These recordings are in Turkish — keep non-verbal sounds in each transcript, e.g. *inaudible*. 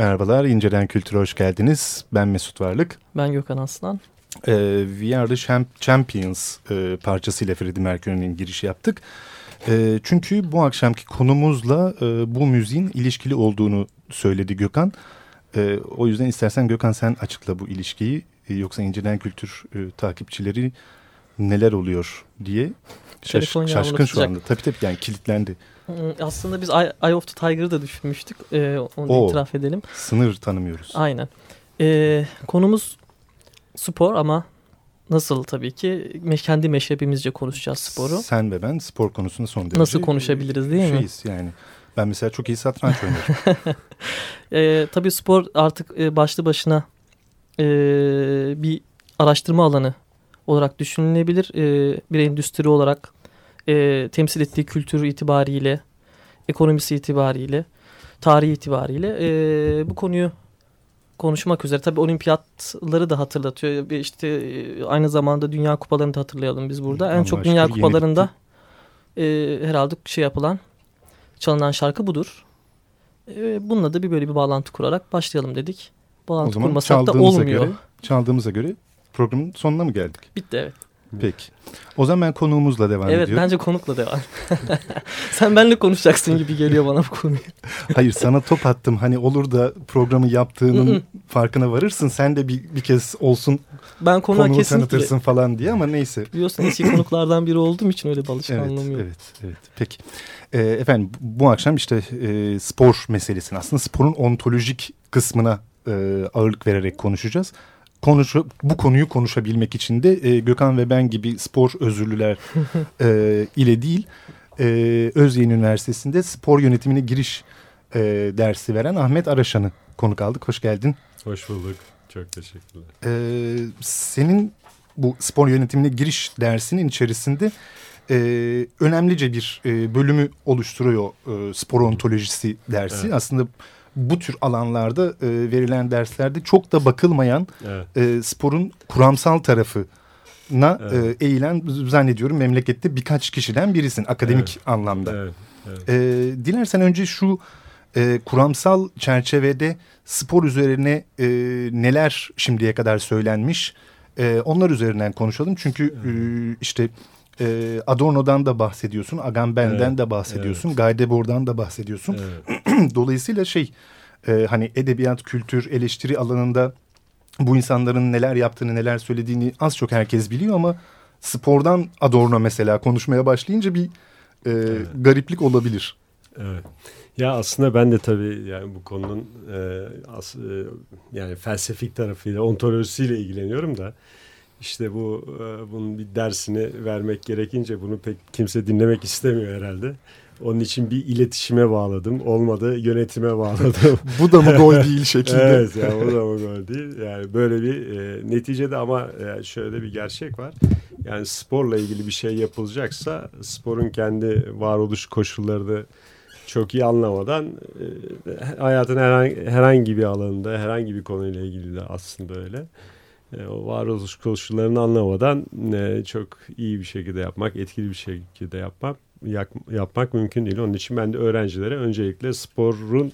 Merhabalar, İncelen Kültür'e hoş geldiniz. Ben Mesut Varlık. Ben Gökhan Aslan. Ee, We Are The Champions e, parçasıyla Freddie Mercury'nin girişi yaptık. E, çünkü bu akşamki konumuzla e, bu müziğin ilişkili olduğunu söyledi Gökhan. E, o yüzden istersen Gökhan sen açıkla bu ilişkiyi. E, yoksa İncelen Kültür e, takipçileri neler oluyor diye şaş, şaşkın şu anda. Tabii tabii yani kilitlendi. Aslında biz Eye, of the Tiger'ı da düşünmüştük. Ee, onu o, itiraf edelim. Sınır tanımıyoruz. Aynen. Ee, konumuz spor ama nasıl tabii ki kendi meşrebimizce konuşacağız sporu. Sen ve ben spor konusunda son derece Nasıl konuşabiliriz değil şeyiz mi? yani. Ben mesela çok iyi satranç oynarım. *laughs* ee, tabii spor artık e, başlı başına e, bir araştırma alanı olarak düşünülebilir. E, bir endüstri olarak e, temsil ettiği kültürü itibariyle, ekonomisi itibariyle, tarihi itibariyle e, bu konuyu konuşmak üzere. Tabii olimpiyatları da hatırlatıyor. İşte e, aynı zamanda dünya kupalarını da hatırlayalım biz burada. Allah en çok dünya kupalarında e, herhalde şey yapılan, çalınan şarkı budur. E, bununla da bir böyle bir bağlantı kurarak başlayalım dedik. Bağlantı kurmasak da olmuyor. Göre, çaldığımıza göre programın sonuna mı geldik? Bitti evet. Peki. O zaman ben konuğumuzla devam evet, ediyorum. bence konukla devam. *laughs* Sen benimle konuşacaksın gibi geliyor bana bu konuyu. Hayır sana top attım. Hani olur da programı yaptığının farkına varırsın. Sen de bir, bir kez olsun ben konuğa konuğu kesinlikle... tanıtırsın falan diye ama neyse. Biliyorsun eski *laughs* konuklardan biri olduğum için öyle bir alışkanlığım evet, yok. Evet, evet. Peki. Ee, efendim bu akşam işte e, spor meselesini aslında sporun ontolojik kısmına e, ağırlık vererek konuşacağız. Konuşu, bu konuyu konuşabilmek için de e, Gökhan ve ben gibi spor özürlüler *laughs* e, ile değil e, Özyeğin Üniversitesi'nde spor yönetimine giriş e, dersi veren Ahmet Araşan'ı konuk aldık. Hoş geldin. Hoş bulduk. Çok teşekkürler. E, senin bu spor yönetimine giriş dersinin içerisinde e, önemlice bir e, bölümü oluşturuyor e, spor ontolojisi dersi. Evet. Aslında bu tür alanlarda e, verilen derslerde çok da bakılmayan evet. e, sporun kuramsal tarafı na evet. e, eğilen zannediyorum memlekette birkaç kişiden birisin akademik evet. anlamda. Evet. Evet. E, dilersen önce şu e, kuramsal çerçevede spor üzerine e, neler şimdiye kadar söylenmiş e, onlar üzerinden konuşalım. Çünkü evet. e, işte e, Adorno'dan da bahsediyorsun, Agamben'den evet. de bahsediyorsun, evet. Gaydebor'dan da bahsediyorsun. Evet. *clears throat* Dolayısıyla şey e, hani edebiyat, kültür, eleştiri alanında bu insanların neler yaptığını, neler söylediğini az çok herkes biliyor ama spordan Adorno mesela konuşmaya başlayınca bir e, evet. gariplik olabilir. Evet. Ya aslında ben de tabii yani bu konunun e, as, e, yani felsefik tarafıyla, ontolojisiyle ilgileniyorum da işte bu e, bunun bir dersini vermek gerekince bunu pek kimse dinlemek istemiyor herhalde. Onun için bir iletişime bağladım. Olmadı yönetime bağladım. *laughs* bu da mı gol *laughs* değil şeklinde? evet yani bu da mı gol değil. Yani böyle bir e, neticede ama yani şöyle bir gerçek var. Yani sporla ilgili bir şey yapılacaksa sporun kendi varoluş koşullarını çok iyi anlamadan e, hayatın herhangi, herhangi bir alanında herhangi bir konuyla ilgili de aslında öyle. E, o varoluş koşullarını anlamadan e, çok iyi bir şekilde yapmak, etkili bir şekilde yapmak yapmak mümkün değil. Onun için ben de öğrencilere öncelikle sporun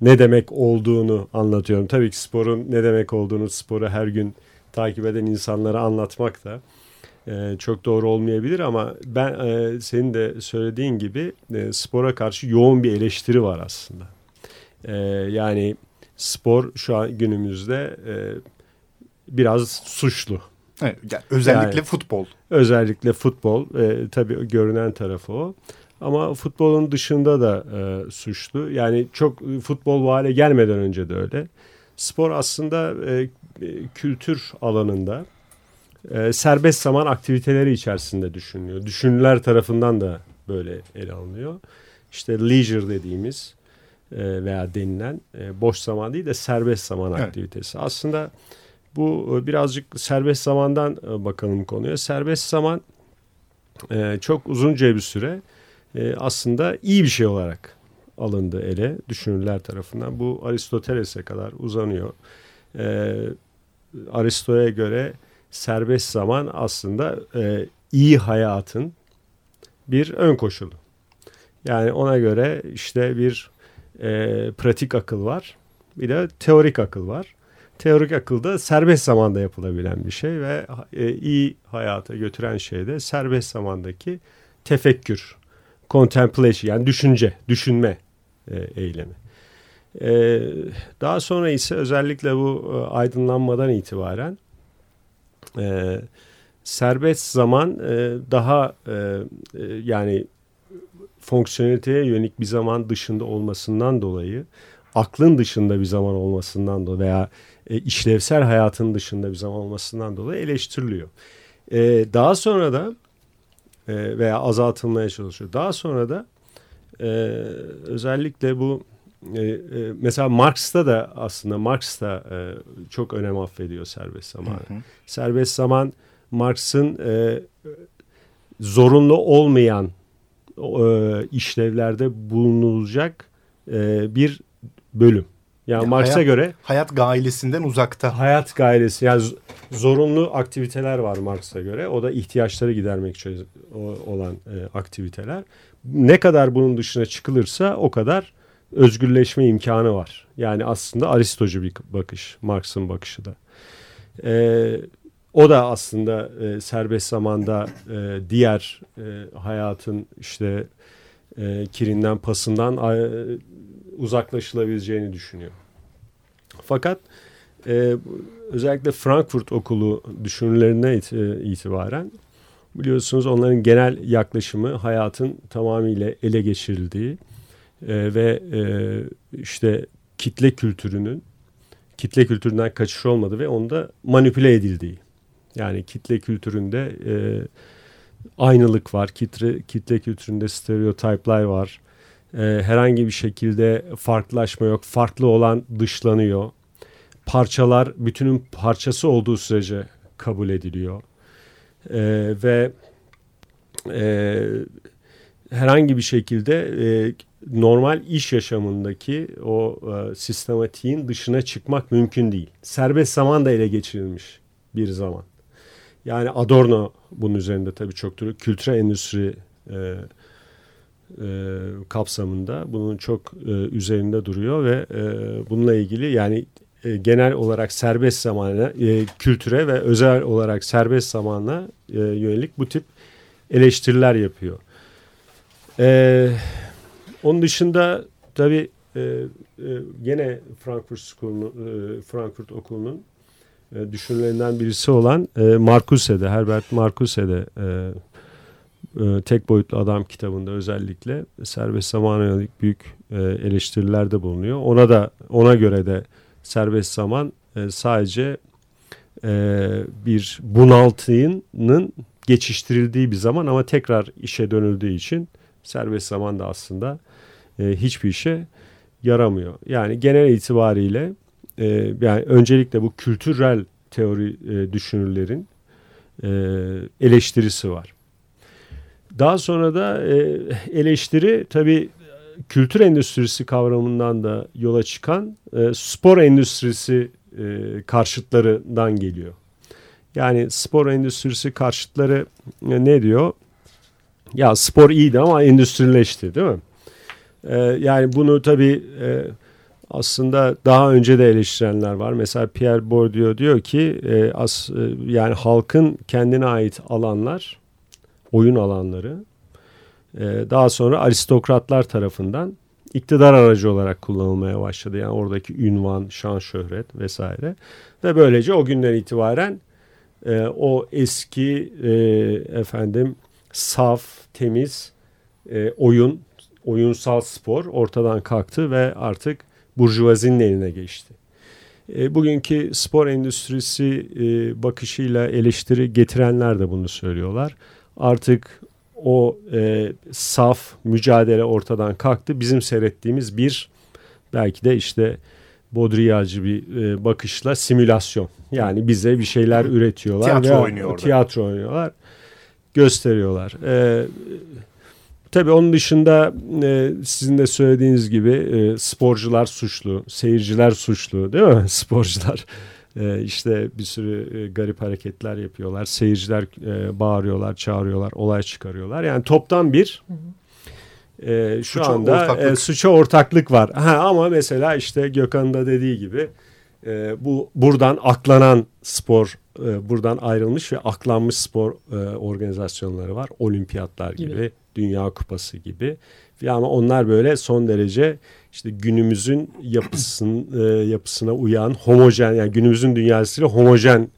ne demek olduğunu anlatıyorum. Tabii ki sporun ne demek olduğunu sporu her gün takip eden insanlara anlatmak da e, çok doğru olmayabilir ama ben senin de söylediğin gibi spora karşı yoğun bir eleştiri var aslında. Yani spor şu an günümüzde biraz suçlu. Evet, yani özellikle yani, futbol. Özellikle futbol e, tabii görünen tarafı o. Ama futbolun dışında da e, suçlu. Yani çok futbol bu hale gelmeden önce de öyle. Spor aslında e, kültür alanında e, serbest zaman aktiviteleri içerisinde düşünülüyor. Düşünürler tarafından da böyle ele alınıyor. İşte leisure dediğimiz e, veya denilen e, boş zaman değil de serbest zaman evet. aktivitesi. Aslında bu e, birazcık serbest zamandan e, bakalım konuya. Serbest zaman e, çok uzunca bir süre aslında iyi bir şey olarak alındı ele düşünürler tarafından. Bu Aristoteles'e kadar uzanıyor. Aristo'ya göre serbest zaman aslında iyi hayatın bir ön koşulu. Yani ona göre işte bir pratik akıl var bir de teorik akıl var teorik akılda serbest zamanda yapılabilen bir şey ve e, iyi hayata götüren şey de serbest zamandaki tefekkür, contemplation yani düşünce, düşünme e, eylemi. E, daha sonra ise özellikle bu e, aydınlanmadan itibaren e, serbest zaman e, daha e, e, yani fonksiyoneliteye yönelik bir zaman dışında olmasından dolayı aklın dışında bir zaman olmasından dolayı veya e, işlevsel hayatın dışında bir zaman olmasından dolayı eleştiriliyor. E, daha sonra da e, veya azaltılmaya çalışıyor. Daha sonra da e, özellikle bu e, e, mesela Marx'ta da aslında Marx da e, çok önem affediyor serbest zamanı. Hı hı. Serbest zaman Marx'ın e, zorunlu olmayan e, işlevlerde bulunulacak e, bir bölüm. Yani, yani Marx'a göre hayat gailesinden uzakta. Hayat gailesi yani zorunlu aktiviteler var Marx'a göre. O da ihtiyaçları gidermek için olan e, aktiviteler. Ne kadar bunun dışına çıkılırsa o kadar özgürleşme imkanı var. Yani aslında Aristocu bir bakış, Marx'ın bakışı da. Ee, o da aslında e, serbest zamanda e, diğer e, hayatın işte e, kirinden pasından e, uzaklaşılabileceğini düşünüyor. Fakat e, özellikle Frankfurt okulu düşünürlerine it e, itibaren biliyorsunuz onların genel yaklaşımı hayatın tamamıyla ele geçirildiği e, ve e, işte kitle kültürünün kitle kültüründen kaçış olmadı ve onda manipüle edildiği. Yani kitle kültüründe e, aynılık var, kitle, kitle kültüründe stereotipler var. E, herhangi bir şekilde farklılaşma yok, farklı olan dışlanıyor. Parçalar bütünün parçası olduğu sürece kabul ediliyor. E, ve e, herhangi bir şekilde e, normal iş yaşamındaki o e, sistematiğin dışına çıkmak mümkün değil. Serbest zaman da ele geçirilmiş bir zaman. Yani Adorno bunun üzerinde tabii çok duruyor. Kültürel endüstri e, e, kapsamında bunun çok e, üzerinde duruyor ve e, bununla ilgili yani e, genel olarak serbest zamana, e, kültüre ve özel olarak serbest zamana e, yönelik bu tip eleştiriler yapıyor. E, onun dışında tabii e, e, gene Frankfurt School'un, e, Frankfurt Okulu'nun e, birisi olan e, Marcuse'de, Herbert Marcuse'de e, e, Tek Boyutlu Adam kitabında özellikle serbest zamana yönelik büyük e, eleştirilerde bulunuyor. Ona da ona göre de serbest zaman e, sadece e, bir bunaltının geçiştirildiği bir zaman ama tekrar işe dönüldüğü için serbest zaman da aslında e, hiçbir işe yaramıyor. Yani genel itibariyle e, yani öncelikle bu kültürel teori e, düşünürlerin e, eleştirisi var. Daha sonra da e, eleştiri tabii kültür endüstrisi kavramından da yola çıkan e, spor endüstrisi e, karşıtlarından geliyor. Yani spor endüstrisi karşıtları e, ne diyor? Ya spor iyiydi ama endüstrileşti değil mi? E, yani bunu tabii e, aslında daha önce de eleştirenler var. Mesela Pierre Bourdieu diyor ki e, as, e, yani halkın kendine ait alanlar, oyun alanları e, daha sonra aristokratlar tarafından iktidar aracı olarak kullanılmaya başladı. Yani oradaki ünvan, şan, şöhret vesaire. Ve böylece o günden itibaren e, o eski e, efendim saf, temiz e, oyun, oyunsal spor ortadan kalktı ve artık burjuvazinin eline geçti. E, bugünkü spor endüstrisi e, bakışıyla eleştiri getirenler de bunu söylüyorlar. Artık o e, saf mücadele ortadan kalktı. Bizim seyrettiğimiz bir belki de işte Baudrillard'cı bir e, bakışla simülasyon. Yani bize bir şeyler üretiyorlar. Tiyatro oynuyorlar. Tiyatro oynuyorlar. Gösteriyorlar. E, Tabii onun dışında e, sizin de söylediğiniz gibi e, sporcular suçlu, seyirciler suçlu değil mi? *laughs* Sporcular e, işte bir sürü e, garip hareketler yapıyorlar. Seyirciler e, bağırıyorlar, çağırıyorlar, olay çıkarıyorlar. Yani toptan bir e, şu suça anda ortaklık. E, suça ortaklık var. Ha, ama mesela işte Gökhan'ın da dediği gibi e, bu buradan aklanan spor e, buradan ayrılmış ve aklanmış spor e, organizasyonları var. Olimpiyatlar gibi, gibi Dünya Kupası gibi. Ama onlar böyle son derece işte günümüzün yapısın, e, yapısına uyan homojen yani günümüzün dünyasıyla homojen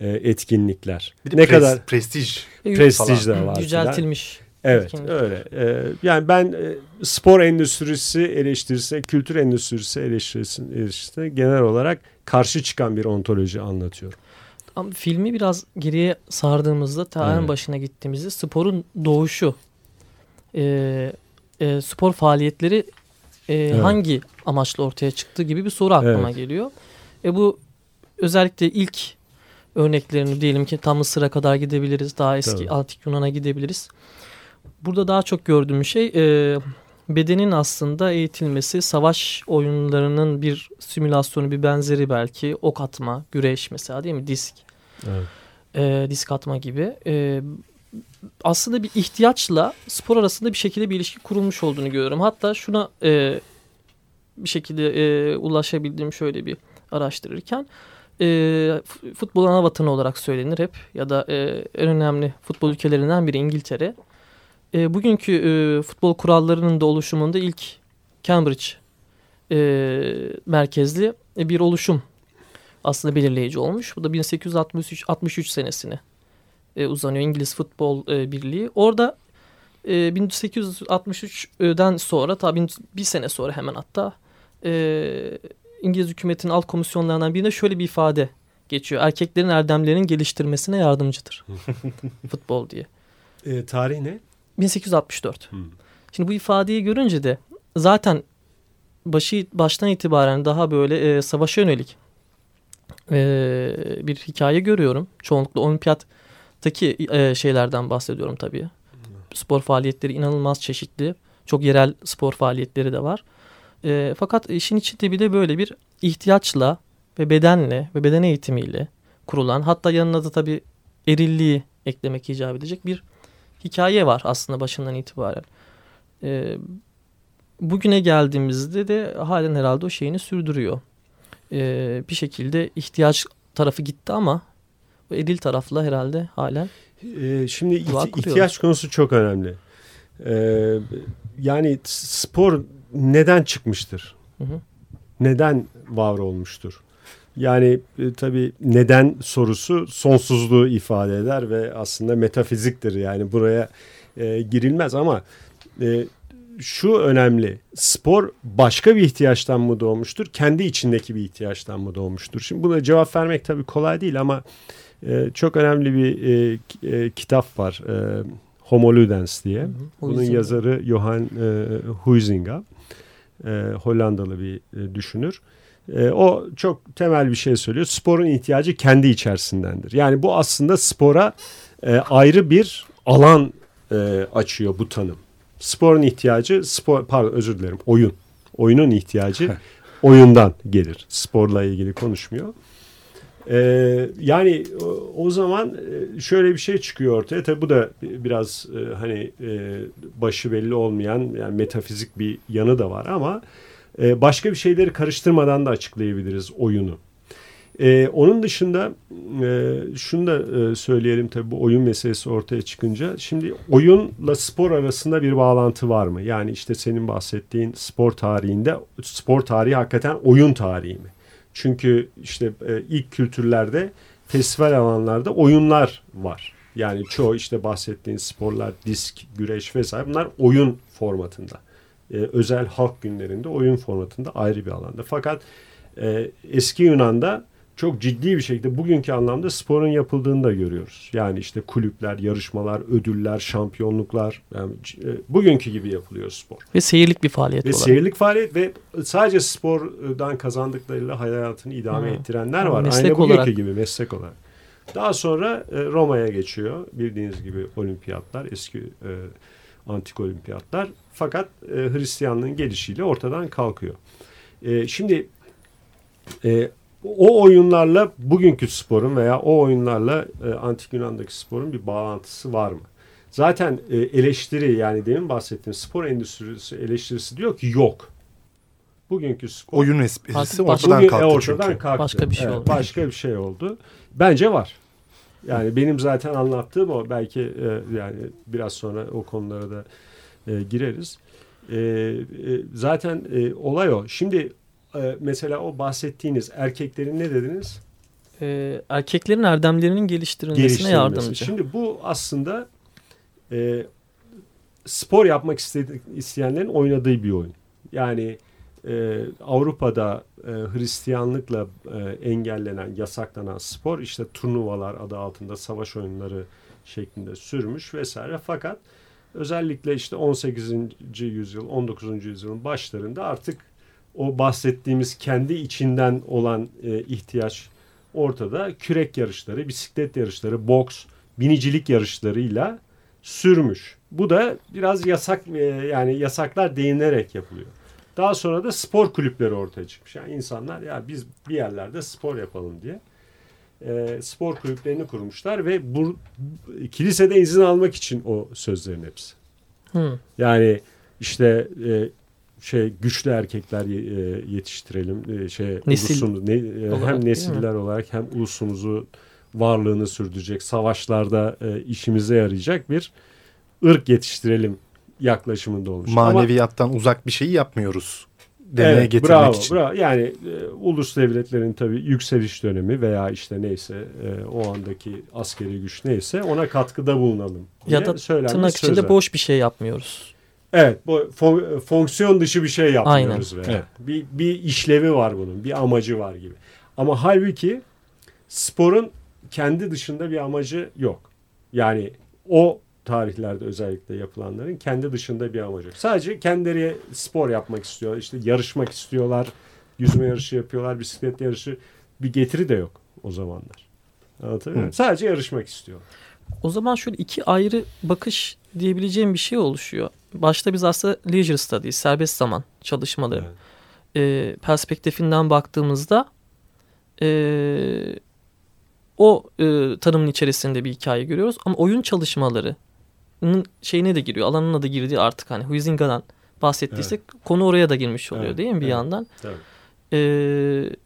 e, etkinlikler. Bir de ne pres, kadar prestij prestij de var. Yüceltilmiş. Evet etkinlikler. öyle. Yani ben e, spor endüstrisi eleştirisi, kültür endüstrisi eleştirisi, eleştirisi genel olarak karşı çıkan bir ontoloji anlatıyorum. Ama filmi biraz geriye sardığımızda ta evet. başına gittiğimizde sporun doğuşu e, e, spor faaliyetleri e, evet. hangi amaçla ortaya çıktı gibi bir soru aklıma evet. geliyor. E bu özellikle ilk örneklerini diyelim ki tam Mısır'a kadar gidebiliriz. Daha eski Tabii. Antik Yunan'a gidebiliriz. Burada daha çok gördüğüm şey e, bedenin aslında eğitilmesi, savaş oyunlarının bir simülasyonu, bir benzeri belki. Ok atma, güreş mesela değil mi? Disk. Evet. E, disk atma gibi. E, aslında bir ihtiyaçla spor arasında bir şekilde bir ilişki kurulmuş olduğunu görüyorum. Hatta şuna e, bir şekilde e, ulaşabildiğim şöyle bir araştırırken e, futbol ana vatanı olarak söylenir hep ya da e, en önemli futbol ülkelerinden biri İngiltere. E, bugünkü e, futbol kurallarının da oluşumunda ilk Cambridge e, merkezli e, bir oluşum aslında belirleyici olmuş. Bu da 1863 63 senesine e, uzanıyor İngiliz Futbol e, Birliği. Orada e, 1863'den sonra tabii bir sene sonra hemen hatta e, İngiliz hükümetinin alt komisyonlarından birinde şöyle bir ifade geçiyor. Erkeklerin erdemlerinin geliştirmesine yardımcıdır. *laughs* Futbol diye. E, tarih ne? 1864. Hmm. Şimdi bu ifadeyi görünce de zaten başı baştan itibaren daha böyle e, savaşa yönelik e, bir hikaye görüyorum. Çoğunlukla olimpiyattaki e, şeylerden bahsediyorum tabii. Spor faaliyetleri inanılmaz çeşitli. Çok yerel spor faaliyetleri de var. E, fakat işin içinde bir de böyle bir ihtiyaçla ve bedenle ve beden eğitimiyle kurulan hatta yanına da tabii erilliği eklemek icap edecek bir hikaye var aslında başından itibaren. E, bugüne geldiğimizde de halen herhalde o şeyini sürdürüyor. E, bir şekilde ihtiyaç tarafı gitti ama o eril tarafla herhalde halen e, Şimdi ihtiyaç konusu çok önemli. E, yani spor neden çıkmıştır? Hı hı. Neden var olmuştur? Yani e, tabii neden sorusu sonsuzluğu ifade eder ve aslında metafiziktir. Yani buraya e, girilmez ama e, şu önemli. Spor başka bir ihtiyaçtan mı doğmuştur? Kendi içindeki bir ihtiyaçtan mı doğmuştur? Şimdi buna cevap vermek tabii kolay değil ama e, çok önemli bir e, e, kitap var. E, Homo Ludens diye. Hı hı. Bunun yazarı Johan e, Huizinga e, Hollandalı bir e, düşünür. E, o çok temel bir şey söylüyor. Sporun ihtiyacı kendi içerisindendir. Yani bu aslında spora e, ayrı bir alan e, açıyor bu tanım. Sporun ihtiyacı, spor pardon özür dilerim oyun. Oyunun ihtiyacı *laughs* oyundan gelir. Sporla ilgili konuşmuyor. Ee, yani o, zaman e, şöyle bir şey çıkıyor ortaya. Tabi bu da biraz e, hani e, başı belli olmayan yani metafizik bir yanı da var ama e, başka bir şeyleri karıştırmadan da açıklayabiliriz oyunu. Ee, onun dışında e, şunu da e, söyleyelim tabii bu oyun meselesi ortaya çıkınca. Şimdi oyunla spor arasında bir bağlantı var mı? Yani işte senin bahsettiğin spor tarihinde spor tarihi hakikaten oyun tarihi mi? Çünkü işte e, ilk kültürlerde festival alanlarda oyunlar var. Yani çoğu işte bahsettiğin sporlar, disk, güreş vesaire bunlar oyun formatında. E, özel halk günlerinde oyun formatında ayrı bir alanda. Fakat e, eski Yunan'da çok ciddi bir şekilde bugünkü anlamda sporun yapıldığını da görüyoruz. Yani işte kulüpler, yarışmalar, ödüller, şampiyonluklar yani e, bugünkü gibi yapılıyor spor. Ve seyirlik bir faaliyet ve olarak. seyirlik faaliyet ve sadece spordan kazandıklarıyla hayatını idame Hı. ettirenler var. Meslek Aynı bugünkü olarak. gibi meslek olarak. Daha sonra e, Roma'ya geçiyor. Bildiğiniz gibi olimpiyatlar, eski e, antik olimpiyatlar. Fakat Hristiyanlığın gelişiyle ortadan kalkıyor. Şimdi e, o oyunlarla bugünkü sporun veya o oyunlarla e, antik Yunan'daki sporun bir bağlantısı var mı? Zaten e, eleştiri yani demin bahsettiğim spor endüstrisi eleştirisi diyor ki yok. Bugünkü spor. Oyun esprisi ortadan bugün, kalktı ortadan çünkü. Kalktı. Başka bir şey evet, oldu. Başka bir şey oldu. Bence var. Yani benim zaten anlattığım o. Belki e, yani biraz sonra o konulara da e, gireriz. E, e, zaten e, olay o. Şimdi e, mesela o bahsettiğiniz erkeklerin ne dediniz? E, erkeklerin erdemlerinin geliştirilmesine yardımcı. Şimdi bu aslında e, spor yapmak istedi, isteyenlerin oynadığı bir oyun. Yani e, Avrupa'da e, Hristiyanlıkla e, engellenen, yasaklanan spor işte turnuvalar adı altında savaş oyunları şeklinde sürmüş vesaire. Fakat özellikle işte 18. yüzyıl, 19. yüzyılın başlarında artık o bahsettiğimiz kendi içinden olan e, ihtiyaç ortada. Kürek yarışları, bisiklet yarışları, boks, binicilik yarışlarıyla sürmüş. Bu da biraz yasak e, yani yasaklar değinerek yapılıyor. Daha sonra da spor kulüpleri ortaya çıkmış. Yani insanlar ya biz bir yerlerde spor yapalım diye e, spor kulüplerini kurmuşlar ve bu kilisede izin almak için o sözlerin hepsi. Hmm. Yani işte e, şey güçlü erkekler e, yetiştirelim. E, şey Nesil ulusumuz, ne, olarak, hem nesiller olarak hem ulusumuzu varlığını sürdürecek, savaşlarda e, işimize yarayacak bir ırk yetiştirelim yaklaşımında olmuş. Maneviyattan Ama, uzak bir şeyi yapmıyoruz demeye evet, getirmek bravo, için. Bravo. Yani e, ulus devletlerin tabii yükseliş dönemi veya işte neyse e, o andaki askeri güç neyse ona katkıda bulunalım. Ya da tırnak içinde sözler. boş bir şey yapmıyoruz. Evet, bu fon, fonksiyon dışı bir şey yapmıyoruz. Aynen. Evet. Bir, bir işlevi var bunun, bir amacı var gibi. Ama halbuki sporun kendi dışında bir amacı yok. Yani o tarihlerde özellikle yapılanların kendi dışında bir amacı yok. Sadece kendileri spor yapmak istiyor. İşte yarışmak istiyorlar. Yüzme yarışı yapıyorlar, bisiklet yarışı. Bir getiri de yok o zamanlar. Anlatabiliyor muyum? Sadece yarışmak istiyor. O zaman şöyle iki ayrı bakış diyebileceğim bir şey oluşuyor. Başta biz aslında leisure studies, serbest zaman çalışmaları evet. e, perspektifinden baktığımızda e, o e, tanımın içerisinde bir hikaye görüyoruz. Ama oyun çalışmalarının şeyine de giriyor, alanına da girdiği artık hani Huizinga'dan bahsettiysek evet. konu oraya da girmiş oluyor evet. değil mi bir evet. yandan? Evet. E,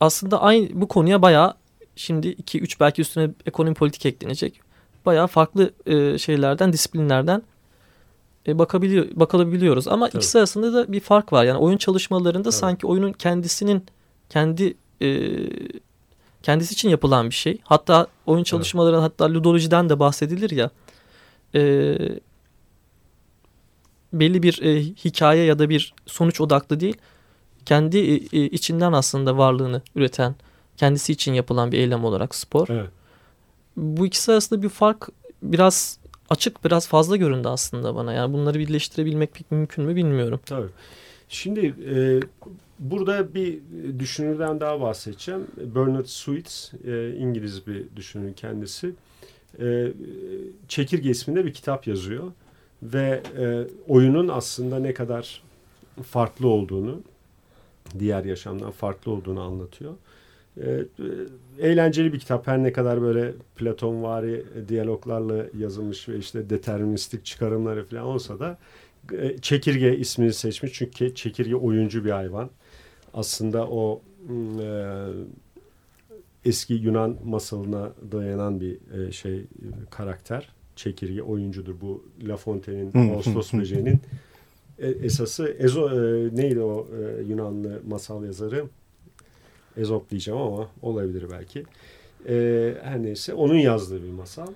aslında aynı bu konuya bayağı şimdi 2-3 belki üstüne ekonomi politik eklenecek. Bayağı farklı e, şeylerden, disiplinlerden e, bakabiliyor, bakabiliyoruz. Ama Tabii. ikisi arasında da bir fark var. Yani oyun çalışmalarında Tabii. sanki oyunun kendisinin kendi e, kendisi için yapılan bir şey. Hatta oyun çalışmaları evet. hatta ludolojiden de bahsedilir ya. E, belli bir e, hikaye ya da bir sonuç odaklı değil. Kendi e, e, içinden aslında varlığını üreten, kendisi için yapılan bir eylem olarak spor. Evet. Bu ikisi arasında bir fark biraz açık, biraz fazla göründü aslında bana. Yani bunları birleştirebilmek pek mümkün mü bilmiyorum. Tabii. Şimdi e, Burada bir düşünürden daha bahsedeceğim. Bernard Sweets, e, İngiliz bir düşünür kendisi. E, Çekirge isminde bir kitap yazıyor. Ve e, oyunun aslında ne kadar farklı olduğunu, diğer yaşamdan farklı olduğunu anlatıyor. E, eğlenceli bir kitap. Her ne kadar böyle Platonvari diyaloglarla yazılmış ve işte deterministik çıkarımları falan olsa da e, çekirge ismini seçmiş. Çünkü çekirge oyuncu bir hayvan aslında o e, eski Yunan masalına dayanan bir e, şey karakter. Çekirge oyuncudur. Bu La Fontaine'in Ağustos böceğinin e, esası Ezo e, neydi o e, Yunanlı masal yazarı? Ezop diyeceğim ama olabilir belki. E, her neyse onun yazdığı bir masal.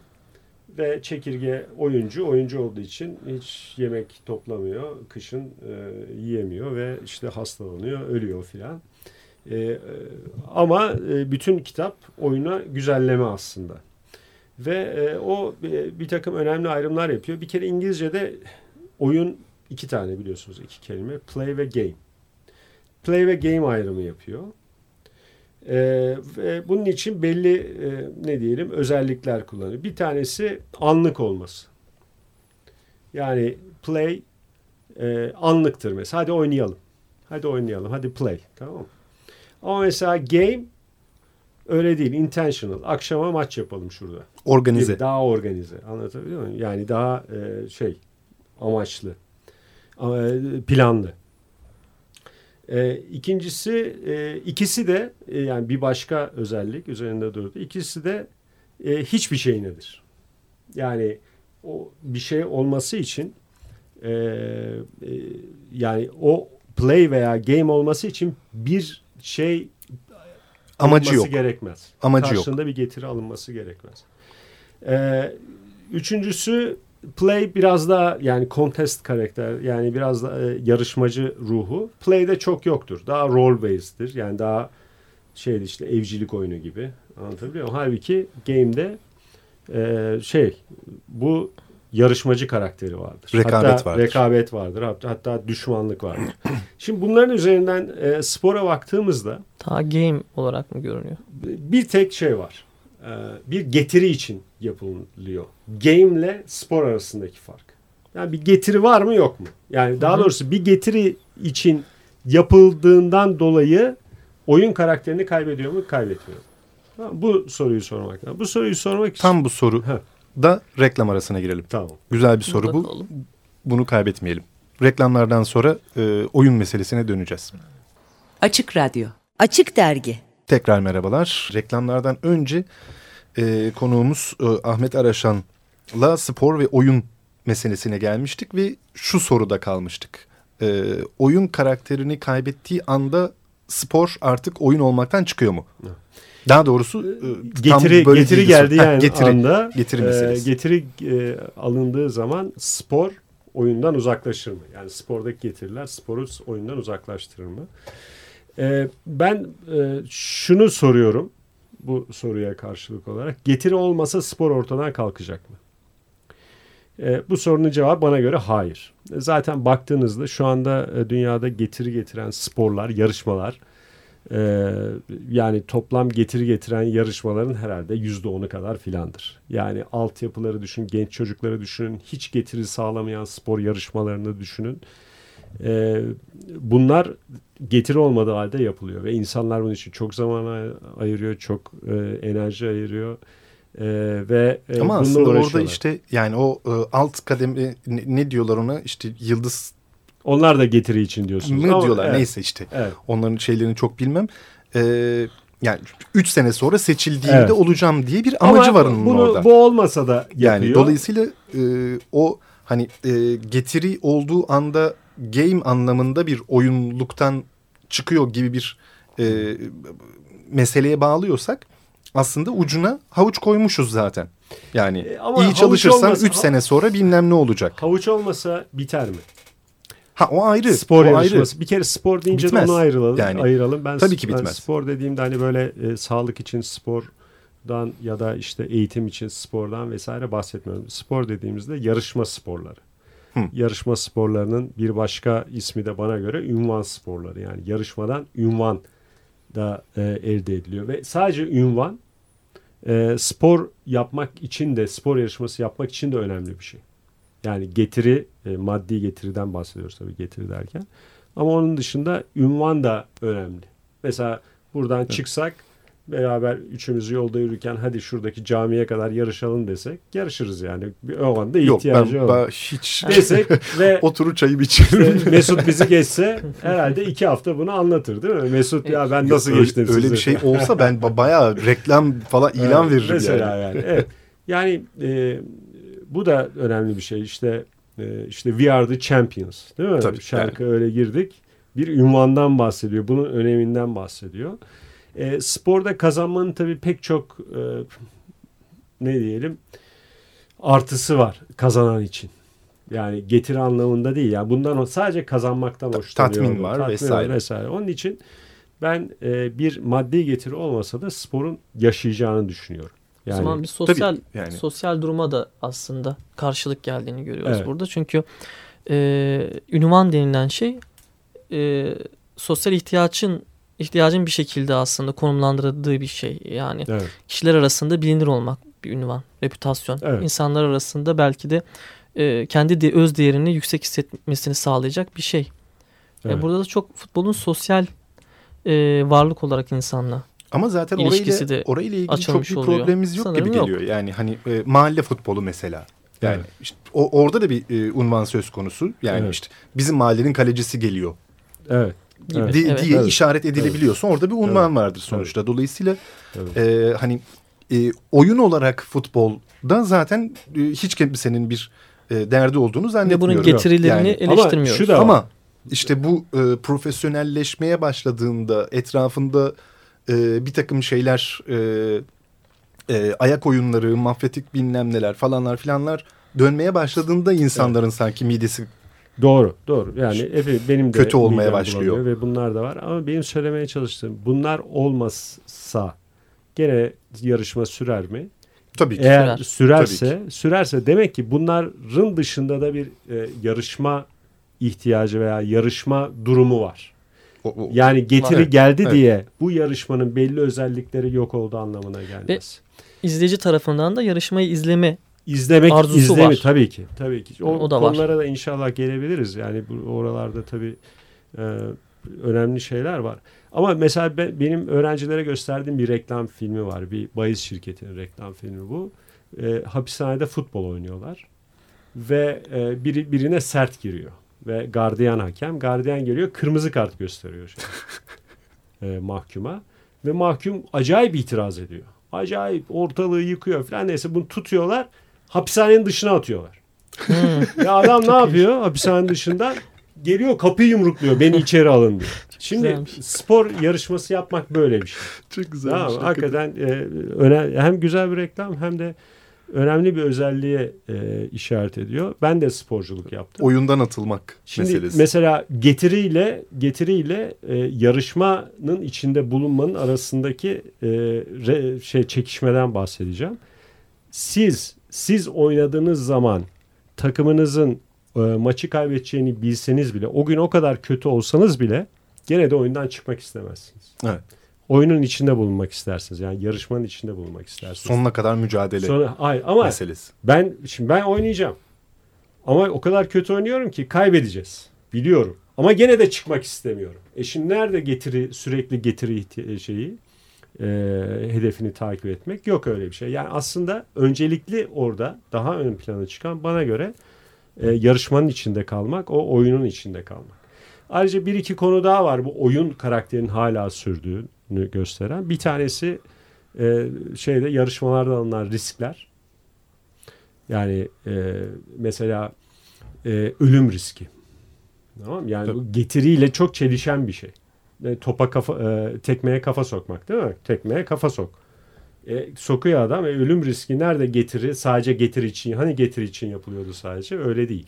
Ve çekirge oyuncu, oyuncu olduğu için hiç yemek toplamıyor, kışın e, yiyemiyor ve işte hastalanıyor, ölüyor filan. E, ama e, bütün kitap oyuna güzelleme aslında. Ve e, o e, bir takım önemli ayrımlar yapıyor. Bir kere İngilizce'de oyun iki tane biliyorsunuz iki kelime. Play ve game. Play ve game ayrımı yapıyor. E, ve bunun için belli e, ne diyelim özellikler kullanıyor. Bir tanesi anlık olması. Yani play e, anlıktır mesela. Hadi oynayalım. Hadi oynayalım. Hadi play. Tamam mı? Ama mesela game öyle değil. Intentional. Akşama maç yapalım şurada. Organize. Gibi, daha organize. Anlatabiliyor muyum? Yani daha e, şey amaçlı. E, planlı. E, ikincisi e, ikisi de e, yani bir başka özellik üzerinde durdu. İkisi de e, hiçbir şey nedir? Yani o bir şey olması için e, e, yani o play veya game olması için bir şey amacı yok. gerekmez. Amacı Karşında yok. bir getiri alınması gerekmez. E, üçüncüsü Play biraz daha yani contest karakter yani biraz da e, yarışmacı ruhu. Play'de çok yoktur. Daha role based'dir. Yani daha şeydi işte evcilik oyunu gibi. Anlatabiliyor muyum? Halbuki game'de e, şey bu yarışmacı karakteri vardır. Rekabet hatta vardır. Rekabet vardır. Hatta, hatta düşmanlık vardır. *clears throat* Şimdi bunların üzerinden e, spora baktığımızda ta game olarak mı görünüyor? Bir tek şey var. E, bir getiri için yapılıyor. Game ile spor arasındaki fark. Yani bir getiri var mı yok mu? Yani daha doğrusu bir getiri için yapıldığından dolayı oyun karakterini kaybediyor mu? Kaybetmiyor. Bu soruyu sormak lazım. Bu soruyu sormak için... Tam bu soru da reklam arasına girelim. Tamam. Güzel bir soru bu. Bunu kaybetmeyelim. Reklamlardan sonra e, oyun meselesine döneceğiz. Açık Radyo. Açık Dergi. Tekrar merhabalar. Reklamlardan önce e, konuğumuz e, Ahmet Araşan'la spor ve oyun meselesine gelmiştik ve şu soruda kalmıştık. E, oyun karakterini kaybettiği anda spor artık oyun olmaktan çıkıyor mu? Daha doğrusu e, getiri tam böyle getiri değil. geldiği Ha, yani getiri, anda getiri e, getiri e, alındığı zaman spor oyundan uzaklaşır mı? Yani spordaki getiriler sporu oyundan uzaklaştırır mı? E, ben e, şunu soruyorum bu soruya karşılık olarak. Getiri olmasa spor ortadan kalkacak mı? E, bu sorunun cevabı bana göre hayır. E, Zaten baktığınızda şu anda e, dünyada getiri getiren sporlar, yarışmalar e, yani toplam getiri getiren yarışmaların herhalde yüzde onu kadar filandır. Yani altyapıları düşün, genç çocukları düşünün, hiç getiri sağlamayan spor yarışmalarını düşünün. E, bunlar getiri olmadığı halde yapılıyor ve insanlar bunun için çok zaman ay- ayırıyor, çok e, enerji ayırıyor. E, ve e, Ama aslında orada işte yani o e, alt kademe ne, ne diyorlar ona işte yıldız onlar da getiri için diyorsunuz. Ama diyorlar evet, neyse işte. Evet. Onların şeylerini çok bilmem. Ee, yani 3 sene sonra seçildiğimde Evet. olacağım diye bir amacı Ama var onun bunu, orada. Bu olmasa da yani yapıyor. dolayısıyla e, o hani e, getiri olduğu anda game anlamında bir oyunluktan çıkıyor gibi bir e, meseleye bağlıyorsak aslında ucuna havuç koymuşuz zaten. Yani E, ama iyi çalışırsan olmasa- 3 sene sonra bilmem ne olacak. Havuç olmasa biter mi? Ha o ayrı. Spor o yarışması. ayrı. Bir kere spor deyince Bitmez. de onu ayrılalım. Yani, ayıralım. Ben, tabii ki ben bitmez. spor dediğimde hani böyle e, sağlık için spordan ya da işte eğitim için spordan vesaire bahsetmiyorum. Spor dediğimizde yarışma sporları. Hı. Yarışma sporlarının bir başka ismi de bana göre ünvan sporları. Yani yarışmadan ünvan da e, elde ediliyor ve sadece ünvan e, spor yapmak için de spor yarışması yapmak için de önemli bir şey. Yani getiri, e, maddi getiriden bahsediyoruz tabii getiri derken. Ama onun dışında ünvan da önemli. Mesela buradan çıksak beraber üçümüz yolda yürürken hadi şuradaki camiye kadar yarışalım desek yarışırız yani. Bir, o anda Yok ben, ihtiyacı ben hiç *laughs* Desek *laughs* ve oturur çayı içerim. işte Mesut bizi *laughs* geçse herhalde iki hafta bunu anlatır değil mi? Mesut ya ben nasıl öyle, geçtim öyle sizi? bir şey olsa ben ba- bayağı reklam falan ilan Evet, veririm mesela yani. yani. Evet. Yani e, bu da önemli bir şey. İşte e, işte We Are the Champions değil mi? Tabii, Şarkı öyle girdik. Bir ünvandan bahsediyor. Bunun öneminden bahsediyor. E, sporda kazanmanın tabii pek çok e, ne diyelim artısı var kazanan için. Yani getiri anlamında değil. Yani bundan o- sadece kazanmaktan Ta- hoşlanıyor. tatmin var vesaire. vesaire. Onun için ben e, bir maddi getiri olmasa da sporun yaşayacağını düşünüyorum. o Yani zaman bir sosyal tabii, yani. sosyal duruma da aslında karşılık geldiğini görüyoruz Evet. burada. Çünkü e, ünvan denilen şey e, sosyal ihtiyacın ihtiyacın bir şekilde aslında konumlandırıldığı bir şey. Yani evet. kişiler arasında bilinir olmak bir ünvan, reputasyon. Evet. İnsanlar arasında belki de e, kendi de öz değerini yüksek hissetmesini sağlayacak bir şey. E, Evet. burada da çok futbolun sosyal e, varlık olarak insanla. Ama zaten orayla, de orayla ilgili çok bir oluyor. problemimiz yok Sanırım gibi yok. geliyor. Yani hani e, mahalle futbolu mesela. Yani Evet. işte o, orada da bir e, unvan söz konusu. Yani Evet. işte bizim mahallenin kalecisi geliyor Evet. Gibi. Evet. di- Evet. diye Evet. işaret edilebiliyorsa orada bir unvan vardır sonuçta. Dolayısıyla Evet. e, hani e, oyun olarak futbolda zaten e, hiç kimsenin bir e, derdi olduğunu Ve zannetmiyorum. bunun getirilerini Yani- eleştirmiyoruz. Ama şu da. Ama işte bu e, profesyonelleşmeye başladığında etrafında e, bir takım şeyler e, e, ayak oyunları, mafyatik bilmem neler falanlar filanlar dönmeye başladığında insanların sanki midesi Doğru, doğru. Yani efe, benim de Kötü olmaya başlıyor. Ve bunlar da var. Ama benim söylemeye çalıştığım bunlar olmazsa gene yarışma sürer mi? tabii ki. Eğer Sürer. sürerse, sürerse demek ki bunların dışında da bir e, yarışma ihtiyacı veya yarışma durumu var. O- o- Yani getiri Evet, geldi evet. diye bu yarışmanın belli özellikleri yok olduğu anlamına gelmez. İzleyici tarafından da yarışmayı izleme İzlemek, Arzusu izleme var. tabii ki. Tabii ki. O, O da var. konulara da inşallah gelebiliriz. Yani bu oralarda tabii e, önemli şeyler var. Ama mesela ben, benim öğrencilere gösterdiğim bir reklam filmi var. Bir bahis şirketinin reklam filmi bu. E, hapishanede futbol oynuyorlar ve e, biri birine sert giriyor. ve gardiyan hakem. Gardiyan geliyor kırmızı kart gösteriyor *laughs* e, mahkuma. Ve mahkum acayip itiraz ediyor. Acayip ortalığı yıkıyor falan neyse bunu tutuyorlar hapishanenin dışına atıyorlar. Hmm. Ya adam ne yapıyor hapishanenin dışında? Geliyor kapıyı yumrukluyor beni içeri alın diyor. Şimdi Güzelmiş. spor yarışması yapmak böyle bir şey. Çok güzel. Tamam, hakikaten e, öne- hem güzel bir reklam hem de önemli bir özelliğe e, işaret ediyor. Ben de sporculuk yaptım. Oyundan atılmak Şimdi meselesi. mesela getiriyle getiriyle e, yarışmanın içinde bulunmanın arasındaki e, re- şey çekişmeden bahsedeceğim. Siz siz oynadığınız zaman takımınızın e, maçı kaybedeceğini bilseniz bile o gün o kadar kötü olsanız bile gene de oyundan çıkmak istemezsiniz. Evet. Oyunun içinde bulunmak istersiniz. Yani yarışmanın içinde bulunmak istersiniz. Sonuna kadar mücadele Sonra hayır ama meselesi. ben şimdi ben oynayacağım. Ama o kadar kötü oynuyorum ki kaybedeceğiz. Biliyorum. Ama gene de çıkmak istemiyorum. E şimdi nerede getiri sürekli getiri ihti- şeyi e, hedefini takip etmek yok öyle bir şey. Yani aslında öncelikli orada daha ön plana çıkan bana göre e, yarışmanın içinde kalmak, o oyunun içinde kalmak. Ayrıca bir iki konu daha var bu oyun karakterin hala sürdüğünü gösteren. Bir tanesi e, şeyde yarışmalarda alınan riskler. Yani e, mesela e, ölüm riski. Tamam? Yani bu getiriyle çok çelişen bir şey. E, topa kafa e, tekmeye kafa sokmak değil mi? Tekmeye kafa sok. E, sokuyor adam e, ölüm riski nerede getiri? Sadece getiri için. Hani getiri için yapılıyordu sadece? Öyle değil.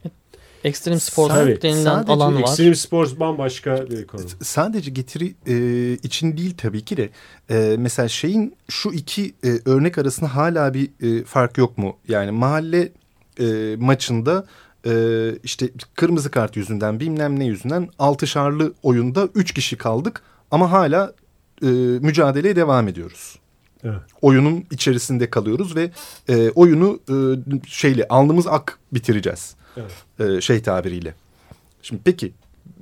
Ekstrem spor Tabii. denilen Sadece alan var. Extreme Sports bambaşka bir konu. Sadece getiri e, için değil tabii ki de e, mesela şeyin şu iki e, örnek arasında hala bir e, fark yok mu? Yani mahalle e, maçında e, işte kırmızı kart yüzünden bilmem ne yüzünden altışarlı oyunda üç kişi kaldık ama hala e, mücadeleye devam ediyoruz. Evet. Oyunun içerisinde kalıyoruz ve e, oyunu e, şeyle alnımız ak bitireceğiz. Evet. E, şey tabiriyle. Şimdi peki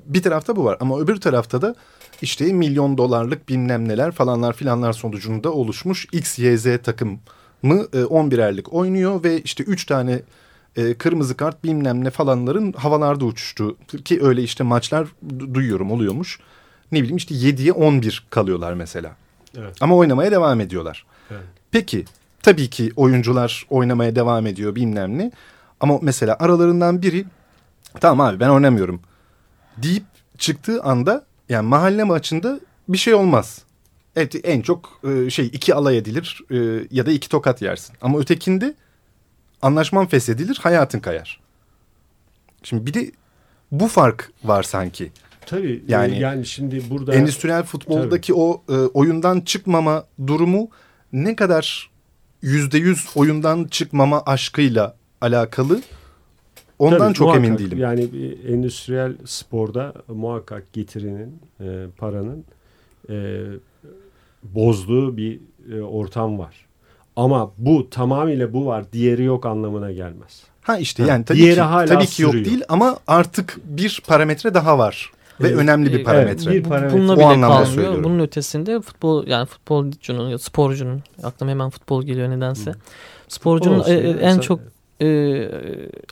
bir tarafta bu var ama öbür tarafta da işte milyon dolarlık bilmem neler falanlar filanlar sonucunda oluşmuş XYZ takımı e, 11'erlik oynuyor ve işte 3 tane e, kırmızı kart bilmem ne falanların havalarda uçuştu. Ki öyle işte maçlar du- duyuyorum oluyormuş. Ne bileyim işte 7'ye 11 kalıyorlar mesela. Evet. Ama oynamaya devam ediyorlar. Evet. Peki tabii ki oyuncular oynamaya devam ediyor bilmem ne. Ama mesela aralarından biri tamam abi ben oynamıyorum deyip çıktığı anda yani mahalle maçında bir şey olmaz. Evet en çok e, şey iki alay edilir e, ya da iki tokat yersin. Ama ötekinde anlaşman feshedilir hayatın kayar. Şimdi bir de bu fark var sanki. Tabii Yani- yani, yani şimdi burada Endüstriyel futboldaki o e, oyundan çıkmama durumu ne kadar yüzde yüz oyundan çıkmama aşkıyla alakalı ondan Tabii, çok muhakkak. emin değilim. Yani bir endüstriyel sporda muhakkak getirinin, e, paranın e, bozduğu bir e, ortam var. Ama bu tamamıyla bu var, diğeri yok anlamına gelmez. Ha işte Ha, yani tabii diğeri ki, hala tabii ki yok sürüyor. değil ama artık bir parametre daha var. Ve Evet. önemli bir Evet, parametre. bir parametre. Bununla O bile anlamda kalmıyor. söylüyorum. Bunun ötesinde futbol yani futbolcunun ya sporcunun aklıma hemen futbol geliyor nedense. Sporcunun Olsun e, e, en mesela- çok e,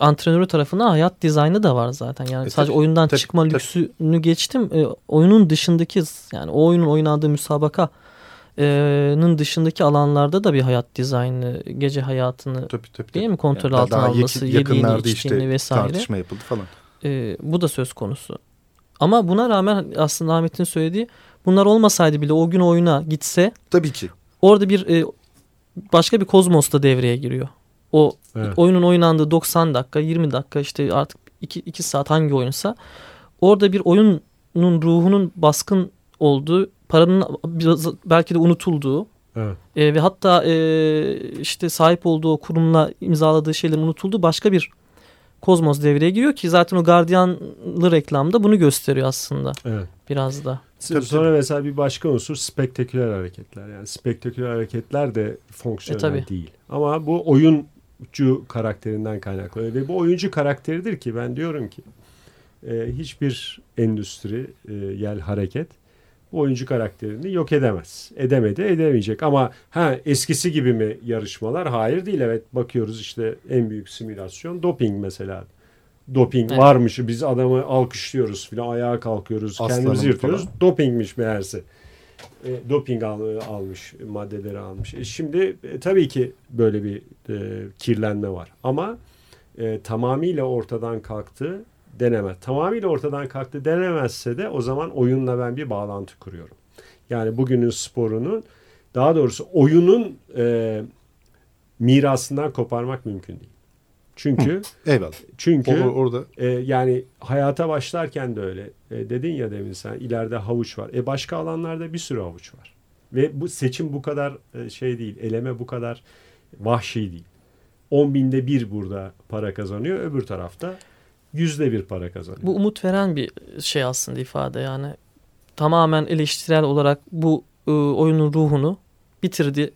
antrenörü tarafından hayat dizaynı da var zaten. Yani E, sadece tabii, oyundan tabii, çıkma tabii. lüksünü geçtim. E, oyunun dışındaki yani o oyunun oynandığı müsabaka nın dışındaki alanlarda da bir hayat dizaynı, gece hayatını Tabii, tabii, değil mi kontrol Daha altına alması, yediğini, içtiğini işte vesaire. tartışma yapıldı falan. E, bu da söz konusu. Ama buna rağmen aslında Ahmet'in söylediği bunlar olmasaydı bile o gün oyuna gitse Tabii ki. orada bir e, başka bir kozmos da devreye giriyor. O Evet. oyunun oynandığı 90 dakika 20 dakika işte artık 2, 2 saat hangi oyunsa orada bir oyunun ruhunun baskın olduğu paranın biraz belki de unutulduğu Evet. e, ve hatta e, işte sahip olduğu kurumla imzaladığı şeylerin unutulduğu başka bir kozmos devreye giriyor ki zaten o gardiyanlı reklamda bunu gösteriyor aslında Evet. biraz da. Tabii, Sonra mesela bir başka unsur spektaküler hareketler. Yani spektaküler hareketler de fonksiyonel E, tabii. değil. Ama bu oyuncu karakterinden kaynaklanıyor. Ve bu oyuncu karakteridir ki ben diyorum ki e, hiçbir endüstri, e, yel hareket oyuncu karakterini yok edemez. Edemedi, edemeyecek. Ama ha eskisi gibi mi yarışmalar? Hayır değil. Evet bakıyoruz işte en büyük simülasyon doping mesela. doping Evet. varmış. Biz adamı alkışlıyoruz filan ayağa kalkıyoruz. Aslanım kendimizi yırtıyoruz. falan. Dopingmiş meğerse. E, doping al- almış, maddeleri almış. E, şimdi e, tabii ki böyle bir e, kirlenme var. Ama e, tamamıyla ortadan kalktı denemez. Tamamıyla ortadan kalktı denemezse de o zaman oyunla ben bir bağlantı kuruyorum. Yani bugünün sporunun daha doğrusu oyunun e, mirasından koparmak mümkün değil. Çünkü Eyvallah. çünkü O, orada e, yani hayata başlarken de öyle. E, dedin ya demin sen ileride havuç var. E başka alanlarda bir sürü havuç var. Ve bu seçim bu kadar e, şey değil. Eleme bu kadar vahşi değil. 10 binde bir burada para kazanıyor. Öbür tarafta yüzde bir para kazanıyor. Bu umut veren bir şey aslında ifade yani. Tamamen eleştirel olarak bu e, oyunun ruhunu bitirdi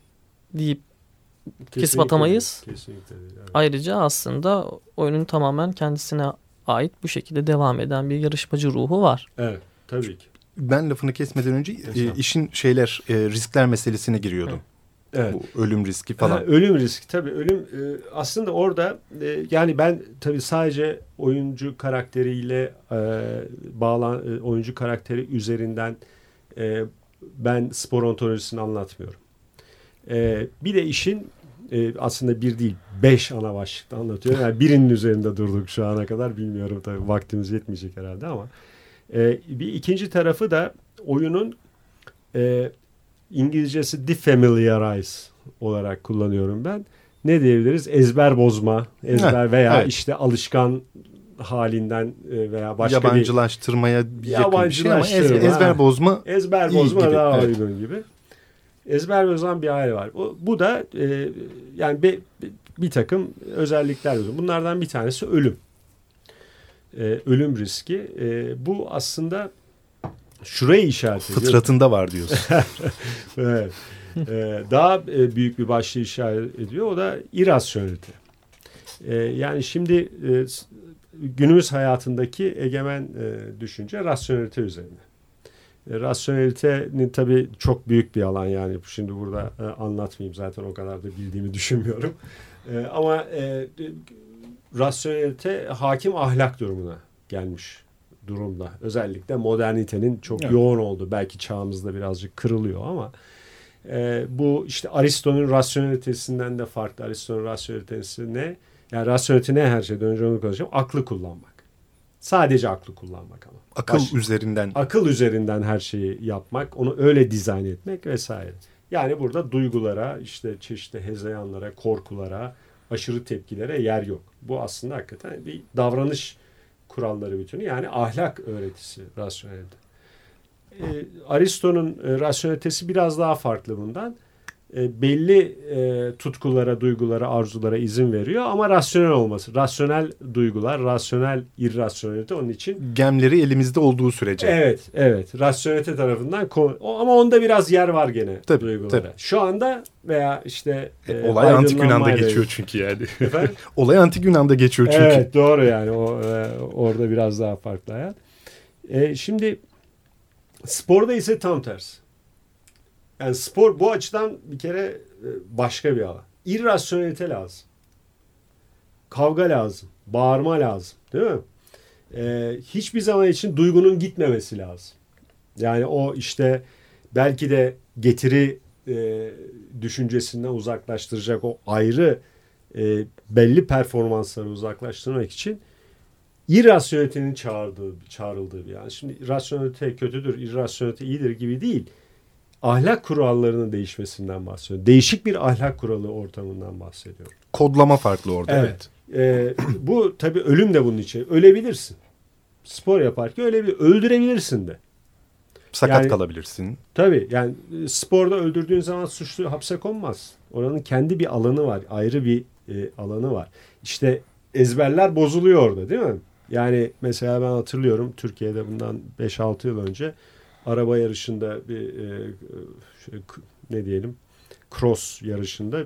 deyip Kesinlikle kesip atamayız. Kesinlikle evet. ayrıca aslında oyunun tamamen kendisine ait bu şekilde devam eden bir yarışmacı ruhu var. Evet, tabii ki. ben lafını kesmeden önce e, işin şeyler e, riskler meselesine giriyordum. Evet. Bu ölüm riski Ha, falan. ölüm riski tabii ölüm e, aslında orada e, yani ben tabii sadece oyuncu karakteriyle e, bağlan e, oyuncu karakteri üzerinden e, ben spor ontolojisini anlatmıyorum. E, bir de işin e, aslında bir değil beş ana başlıkta anlatıyorum. Yani birinin üzerinde durduk şu ana kadar bilmiyorum tabii vaktimiz yetmeyecek herhalde ama e, bir ikinci tarafı da oyunun e, İngilizcesi defamiliarize olarak kullanıyorum ben. Ne diyebiliriz? Ezber bozma, ezber Heh, veya evet. işte alışkan halinden e, veya başka bir Yabancılaştırmaya yakın bir şey ama ez- Yabancılaştırma, ezber bozma ezber bozma gibi, daha evet. uygun gibi. Ezber bozan bir hali var. Bu, bu da e, yani bir, bir takım özellikler. Bunlardan bir tanesi ölüm. E, ölüm riski. E, bu aslında şurayı işaret ediyor. fıtratında var diyorsun. *laughs* Evet. Ee, daha e, büyük bir başlığı işaret ediyor. O da irrasyonelite. Ee, yani şimdi e, günümüz hayatındaki egemen e, düşünce rasyonelite üzerine. E, rasyonelitenin tabii çok büyük bir alan yani. Şimdi burada e, anlatmayayım zaten o kadar da bildiğimi düşünmüyorum. E, ama e, rasyonelite hakim ahlak durumuna gelmiş durumda. Özellikle modernitenin çok Evet. yoğun oldu. Belki çağımızda birazcık kırılıyor ama e, bu işte Aristo'nun rasyonelitesinden de farklı. Aristo'nun rasyonelitesi ne? Yani rasyonelite ne her şeyden önce onu konuşacağım. Aklı kullanmak. Sadece aklı kullanmak ama. Akıl Baş- üzerinden akıl üzerinden her şeyi yapmak, onu öyle dizayn etmek vesaire. Yani burada duygulara, işte çeşitli hezeyanlara, korkulara, aşırı tepkilere yer yok. Bu aslında hakikaten bir davranış kuralları bütünü yani ahlak öğretisi rasyonelite. Ee, Aristo'nun e, rasyonelitesi biraz daha farklı bundan. E, belli e, tutkulara, duygulara, arzulara izin veriyor ama rasyonel olması. Rasyonel duygular, rasyonel irrasyonelite onun için gemleri elimizde olduğu sürece. Evet, evet. Rasyonelite tarafından ama onda biraz yer var gene Tabii, duygulara. tabii. Şu anda veya işte e, Olay antik Yunan'da geçiyor çünkü yani. *laughs* Efendim? *laughs* Olay antik Yunan'da geçiyor çünkü. evet, doğru yani. O e, orada biraz daha farklı hayat. E, şimdi sporda ise tam tersi. Yani spor bu açıdan bir kere e, başka bir alan. İrrasyonelite lazım. Kavga lazım. Bağırma lazım. Değil mi? E, hiçbir zaman için duygunun gitmemesi lazım. Yani o işte belki de getiri e, düşüncesinden uzaklaştıracak o ayrı e, belli performansları uzaklaştırmak için irrasyonelitenin çağırdığı, çağrıldığı bir yani. Şimdi rasyonelite kötüdür, irrasyonelite iyidir gibi değil. Ahlak kurallarının değişmesinden bahsediyorum. Değişik bir ahlak kuralı ortamından bahsediyorum. Kodlama farklı orada. Evet. Evet. Ee, bu tabii ölüm de bunun için. Ölebilirsin. Spor yaparken ölebilir. Öldürebilirsin de. Sakat Yani- kalabilirsin. Tabii yani e, sporda öldürdüğün zaman suçlu hapse konmaz. Oranın kendi bir alanı var. Ayrı bir e, alanı var. İşte ezberler bozuluyor orada değil mi? Yani mesela ben hatırlıyorum Türkiye'de bundan 5-6 yıl önce araba yarışında bir e, şey, k- ne diyelim cross yarışında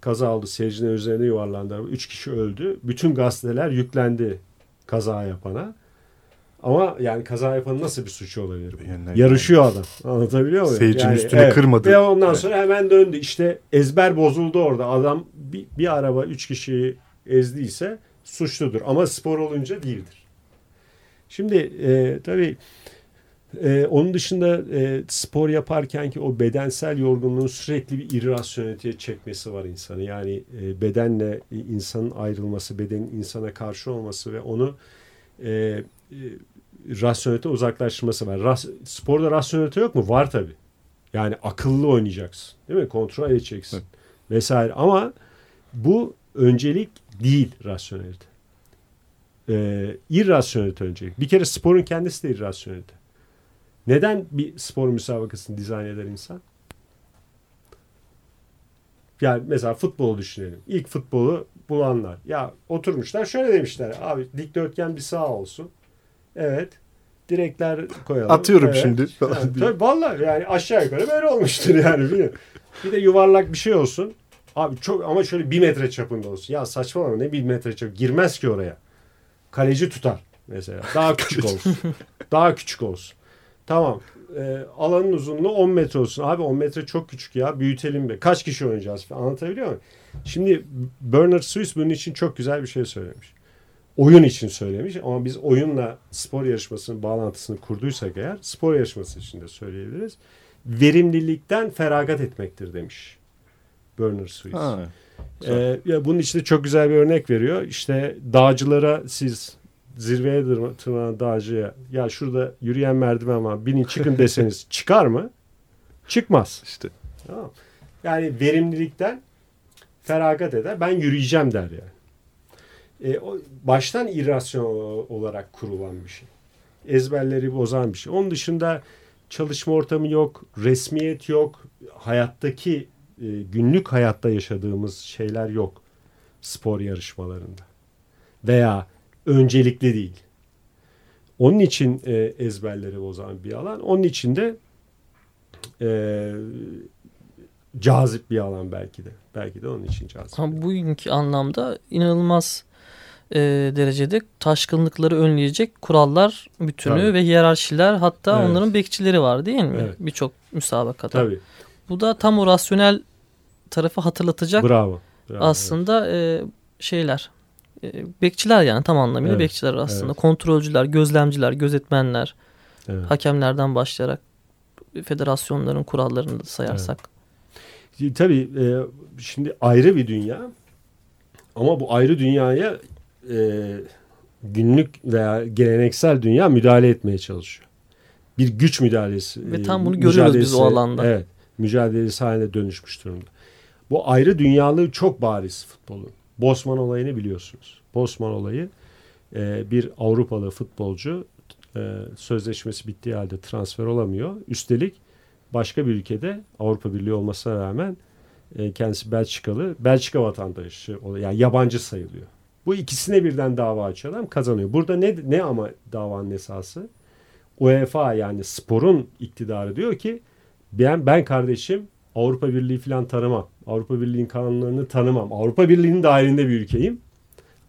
kaza oldu. Seyircinin üzerine yuvarlandı. Üç kişi öldü. Bütün gazeteler yüklendi kaza yapana. Ama yani kaza yapanın nasıl bir suçu olabilir? Yani- Yarışıyor adam. Anlatabiliyor muyum? Seyircinin üstüne kırmadı. Ve ondan Evet. sonra hemen döndü. İşte ezber bozuldu orada. Adam bir, bir araba üç kişiyi ezdiyse suçludur ama spor olunca değildir. Şimdi e, tabii e, onun dışında e, spor yaparken ki o bedensel yorgunluğun sürekli bir irrasyoneliteye çekmesi var insanı. Yani e, bedenle insanın ayrılması, bedenin insana karşı olması ve onu e, e, rasyonelite uzaklaştırması var. Ras, sporda rasyonelite yok mu? Var tabii. Yani akıllı oynayacaksın. Değil mi? Kontrol edeceksin. Evet. Vesaire. Ama bu öncelik değil rasyonelite. Ee, irrasyonelite öncelik. Bir kere sporun kendisi de irrasyonelite. Neden bir spor müsabakasını dizayn eder insan? Yani mesela futbolu düşünelim. İlk futbolu bulanlar. Ya oturmuşlar şöyle demişler. Abi dikdörtgen bir sağ olsun. Evet. Direkler koyalım. Atıyorum evet. şimdi. Yani, tabii vallahi yani aşağı yukarı böyle olmuştur yani. Bir, bir de yuvarlak bir şey olsun. Abi çok ama şöyle bir metre çapında olsun. Ya saçmalama ne bir metre çap. Girmez ki oraya. Kaleci tutar mesela. Daha küçük *laughs* olsun. Daha küçük olsun. Tamam. E, alanın uzunluğu 10 metre olsun. Abi 10 metre çok küçük ya. Büyütelim be. Kaç kişi oynayacağız? Anlatabiliyor muyum? Şimdi Bernard Swiss bunun için çok güzel bir şey söylemiş. Oyun için söylemiş ama biz oyunla spor yarışmasının bağlantısını kurduysak eğer spor yarışması için de söyleyebiliriz. Verimlilikten feragat etmektir demiş Bernard Swiss. Ha, ee, ya bunun içinde çok güzel bir örnek veriyor. İşte dağcılara siz zirveye tırmanan dağcıya ya şurada yürüyen merdiven var binin çıkın deseniz *laughs* çıkar mı? Çıkmaz. İşte. Tamam. Yani verimlilikten feragat eder. Ben yürüyeceğim der yani. E, o baştan irrasyonel olarak kurulan bir şey. Ezberleri bozan bir şey. Onun dışında çalışma ortamı yok, resmiyet yok, hayattaki e, günlük hayatta yaşadığımız şeyler yok spor yarışmalarında. Veya öncelikli değil. Onun için e, ezberleri bozan bir alan. Onun için de e, cazip bir alan belki de. Belki de onun için cazip. Ama bugünkü anlamda inanılmaz e, derecede taşkınlıkları önleyecek kurallar bütünü Tabii. ve hiyerarşiler hatta evet. onların bekçileri var değil mi? Evet. Birçok müsabakada. Tabii. Bu da tam o rasyonel tarafı hatırlatacak. Bravo. Bravo aslında evet. e, şeyler e, bekçiler yani tam anlamıyla evet, bekçiler aslında. Evet. Kontrolcüler, gözlemciler, gözetmenler, evet. hakemlerden başlayarak federasyonların kurallarını da sayarsak. Evet. Tabii e, şimdi ayrı bir dünya ama bu ayrı dünyaya e, günlük veya geleneksel dünya müdahale etmeye çalışıyor. Bir güç müdahalesi. Ve tam bunu görüyoruz biz o alanda. Evet. Mücadelesi haline dönüşmüş durumda. Bu ayrı dünyalığı çok bariz futbolun. Bosman olayını biliyorsunuz. Bosman olayı e, bir Avrupalı futbolcu e, sözleşmesi bittiği halde transfer olamıyor. Üstelik başka bir ülkede Avrupa Birliği olmasına rağmen e, kendisi Belçikalı. Belçika vatandaşı yani yabancı sayılıyor. Bu ikisine birden dava açıyor kazanıyor. Burada ne ne ama davanın esası? UEFA yani sporun iktidarı diyor ki ben ben kardeşim Avrupa Birliği falan tanımam. Avrupa Birliği'nin kanunlarını tanımam. Avrupa Birliği'nin dahilinde bir ülkeyim.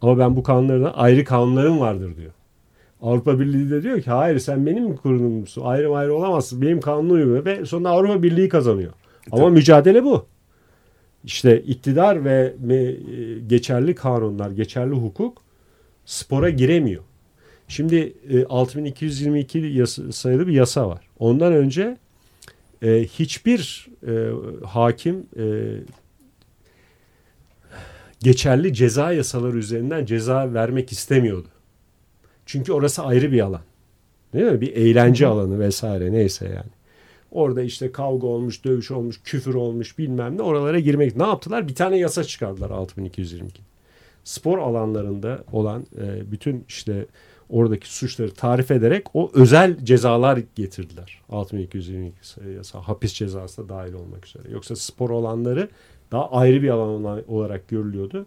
Ama ben bu kanunlardan ayrı kanunlarım vardır diyor. Avrupa Birliği de diyor ki hayır sen benim kurulumsun? Ayrı ayrı olamazsın. Benim kanunum uymuyor. Ve sonra Avrupa Birliği kazanıyor. Ama Tabii. mücadele bu. İşte iktidar ve e, geçerli kanunlar, geçerli hukuk spora giremiyor. Şimdi 6222 e, sayılı bir yasa var. Ondan önce e, hiçbir e, hakim e, geçerli ceza yasaları üzerinden ceza vermek istemiyordu. Çünkü orası ayrı bir alan. Değil mi? Bir eğlence alanı vesaire neyse yani. Orada işte kavga olmuş, dövüş olmuş, küfür olmuş bilmem ne oralara girmek. Ne yaptılar? Bir tane yasa çıkardılar 6222. Spor alanlarında olan e, bütün işte oradaki suçları tarif ederek o özel cezalar getirdiler. 6222 yasa hapis cezası da dahil olmak üzere. Yoksa spor olanları daha ayrı bir alan olarak görülüyordu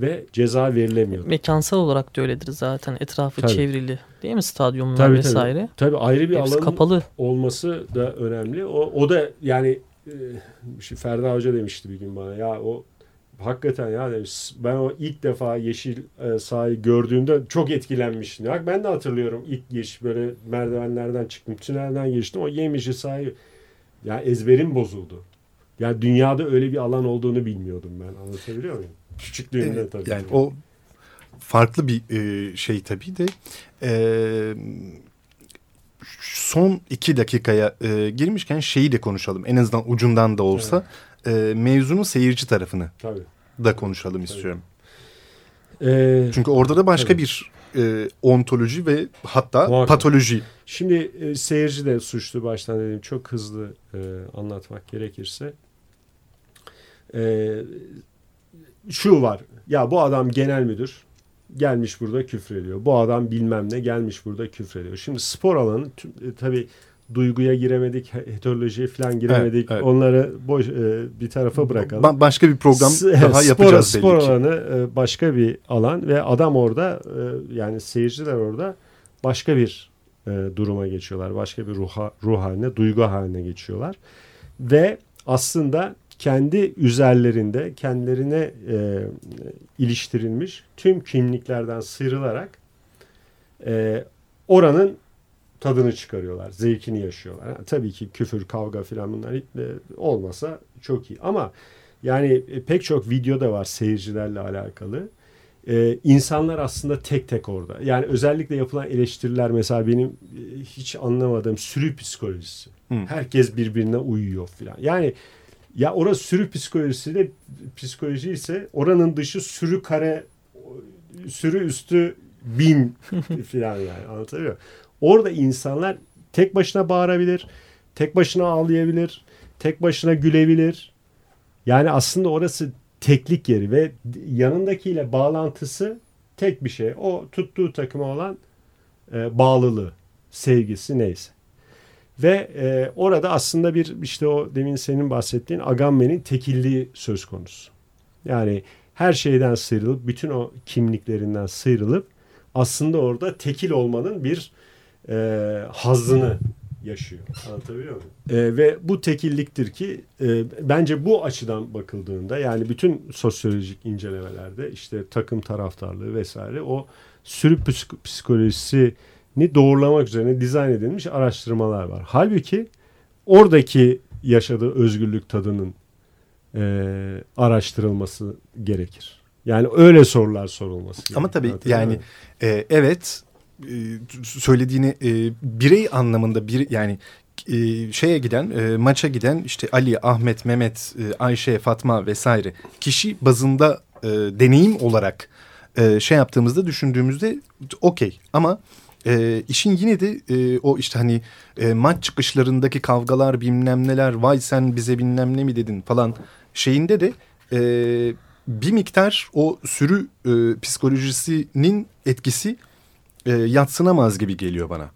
ve ceza verilemiyordu. Mekansal olarak da öyledir zaten. Etrafı tabii. çevrili değil mi stadyumlar tabii, vesaire. Tabii. tabii ayrı bir Hepsi alanın kapalı. olması da önemli. O, o da yani e, Ferda Hoca demişti bir gün bana ya o hakikaten ya demiş ben o ilk defa yeşil e, sahayı gördüğümde çok etkilenmiştim. Ya ben de hatırlıyorum ilk yeşil böyle merdivenlerden çıktım tünelden geçtim o yemyeşil sahayı ya ezberim bozuldu. Ya dünyada öyle bir alan olduğunu bilmiyordum ben anlatabiliyor muyum? Küçüklüğümde tabii. Yani o farklı bir e, şey tabii de e, son iki dakikaya e, girmişken şeyi de konuşalım. En azından ucundan da olsa e, mevzunun seyirci tarafını Tabii. da konuşalım istiyorum. Ee, Çünkü orada da başka Tabii. bir e, ontoloji ve hatta Muhakkak. patoloji. Şimdi e, seyirci de suçlu baştan dedim çok hızlı e, anlatmak gerekirse. E, şu var ya bu adam genel müdür gelmiş burada küfrediyor. Bu adam bilmem ne gelmiş burada küfrediyor. Şimdi spor alanı tüm, e, tabii duyguya giremedik, he- heterolojiye falan giremedik. evet. Onları boş e, bir tarafa bırakalım. Ba- başka bir program S- daha spor, yapacağız spor belli ki. alanı e, başka bir alan ve adam orada e, yani seyirciler orada başka bir e, duruma geçiyorlar. Başka bir ruh, ruh haline, duygu haline geçiyorlar. Ve aslında kendi üzerlerinde kendilerine e, iliştirilmiş tüm kimliklerden sıyrılarak e, oranın tadını çıkarıyorlar. Zevkini yaşıyorlar. Ha, tabii ki küfür, kavga filan bunlar e, olmasa çok iyi. Ama yani e, pek çok video da var seyircilerle alakalı. Ee, insanlar aslında tek tek orada. Yani özellikle yapılan eleştiriler mesela benim e, hiç anlamadığım sürü psikolojisi. Hı. Herkes birbirine uyuyor filan. Yani ya orası sürü psikolojisi de psikoloji ise oranın dışı sürü kare sürü üstü bin *laughs* filan yani anlatabiliyor? Orada insanlar tek başına bağırabilir, tek başına ağlayabilir, tek başına gülebilir. Yani aslında orası teklik yeri ve yanındakiyle bağlantısı tek bir şey. O tuttuğu takıma olan e, bağlılığı, sevgisi neyse. Ve e, orada aslında bir işte o demin senin bahsettiğin Agamben'in tekilliği söz konusu. Yani her şeyden sıyrılıp bütün o kimliklerinden sıyrılıp aslında orada tekil olmanın bir e, hazzını yaşıyor. Anlatabiliyor muyum? E, ve bu tekilliktir ki e, bence bu açıdan bakıldığında yani bütün sosyolojik incelemelerde işte takım taraftarlığı vesaire o sürü psik- psikolojisini doğrulamak üzerine dizayn edilmiş araştırmalar var. Halbuki oradaki yaşadığı özgürlük tadının e, araştırılması gerekir. Yani öyle sorular sorulması gerekir. Ama tabii Anlatabiliyor yani e, evet söylediğini e, birey anlamında bir yani e, şeye giden e, maça giden işte Ali, Ahmet, Mehmet, e, Ayşe, Fatma vesaire kişi bazında e, deneyim olarak e, şey yaptığımızda düşündüğümüzde okey. Ama e, işin yine de e, o işte hani e, maç çıkışlarındaki kavgalar bilmem neler vay sen bize bilmem ne mi dedin? falan şeyinde de e, bir miktar o sürü e, psikolojisinin etkisi e, yatsınamaz gibi geliyor bana.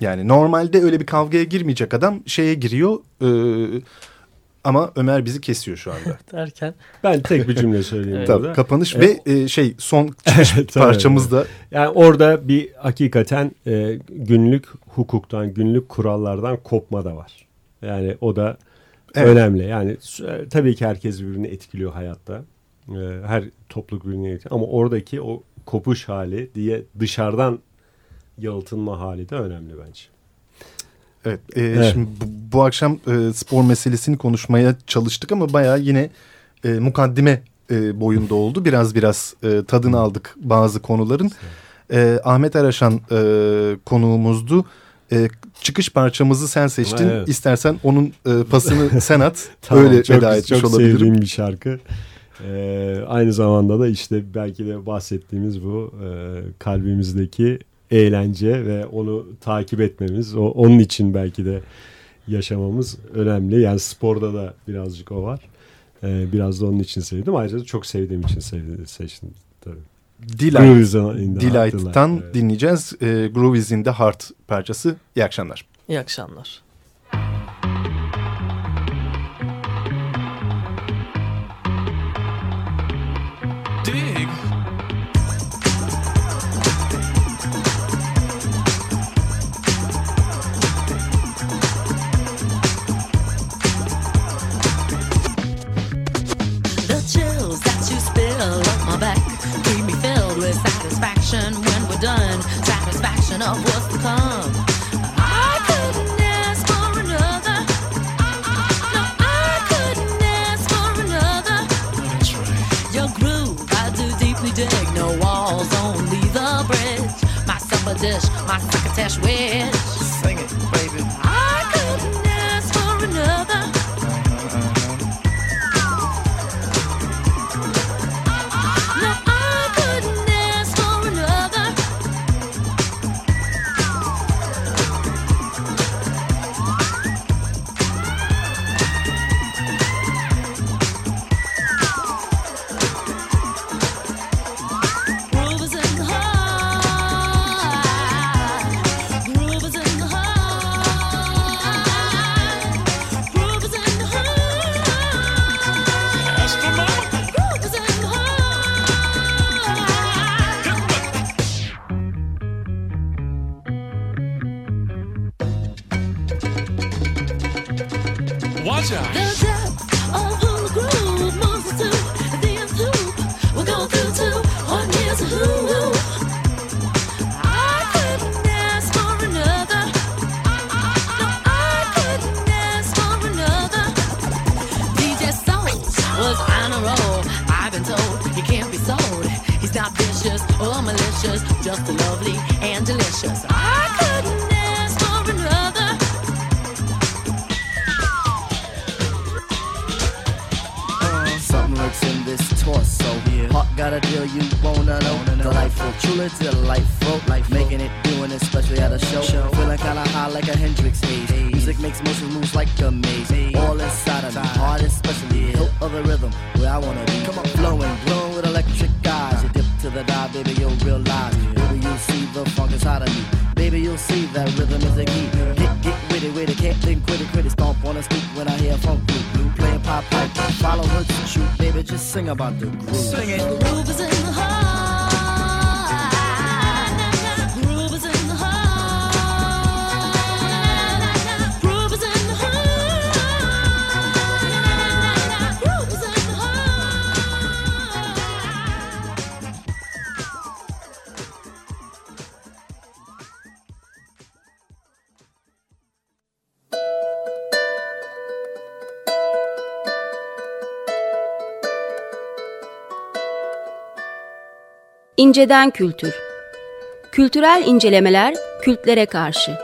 Yani normalde öyle bir kavgaya girmeyecek adam şeye giriyor e, ama Ömer bizi kesiyor şu anda. *laughs* Derken ben tek bir cümle söyleyeyim Evet. burada. Tabii, kapanış Evet. ve e, şey son *laughs* parçamız da Yani orada bir hakikaten e, günlük hukuktan, günlük kurallardan kopma da var. Yani o da Evet. önemli. Yani tabii ki herkes birbirini etkiliyor hayatta. E, her topluluk birbirini etkiliyor. Ama oradaki o kopuş hali diye dışarıdan yalıtılma hali de önemli bence. Evet, e, Evet. şimdi bu, bu akşam e, spor meselesini konuşmaya çalıştık ama bayağı yine e, mukaddime e, boyunda oldu. Biraz biraz e, tadını aldık bazı konuların. E, Ahmet Araşan e, konuğumuzdu. E, çıkış parçamızı sen seçtin. Evet. İstersen onun e, pasını sen at. *laughs* Tamam, Öyle çok, veda etmiş çok olabilirim. sevdiğim bir şarkı. Ee, aynı zamanda da işte belki de bahsettiğimiz bu e, kalbimizdeki eğlence ve onu takip etmemiz, o, onun için belki de yaşamamız önemli. Yani sporda da birazcık o var. Ee, biraz da onun için sevdim. Ayrıca da çok sevdiğim için sevdim, seçtim tabii. Delight, Delight'tan Delight, evet. dinleyeceğiz. E, Groove is in the Heart parçası. İyi akşamlar. iyi akşamlar. satisfaction when we're done. Satisfaction of what's to come. I couldn't ask for another. No, I couldn't ask for another. Your groove, do deeply dig. No walls, only the bridge. My supper dish, my succotash wish. Sing it. Got a deal you wanna know. Delightful, truly delightful. Life making it, doing it, especially at a show. Feeling kinda high like a Hendrix haze. Music makes motion moves like a maze. All inside of me, heart especially. Hilt of the rhythm, where I wanna be. Come on, flowing, glowing with electric eyes. You dip to the dive, baby, you'll realize. Baby, you'll see the funk inside of me. Baby, you'll see that rhythm is the key. Get, get witty, witty, can't think, quit it, quit it. Stomp on the street when I hear funk blue. Blue playing follow her to shoot. Baby, just sing about the groove. Sing it. Groove is in the heart. İnceden kültür. Kültürel incelemeler kültlere karşı.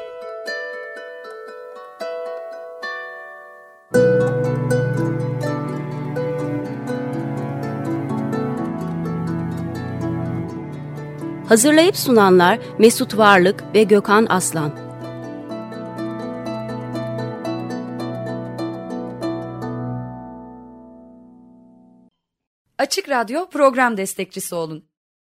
Hazırlayıp sunanlar Mesut Varlık ve Gökhan Aslan. Açık Radyo program destekçisi olun.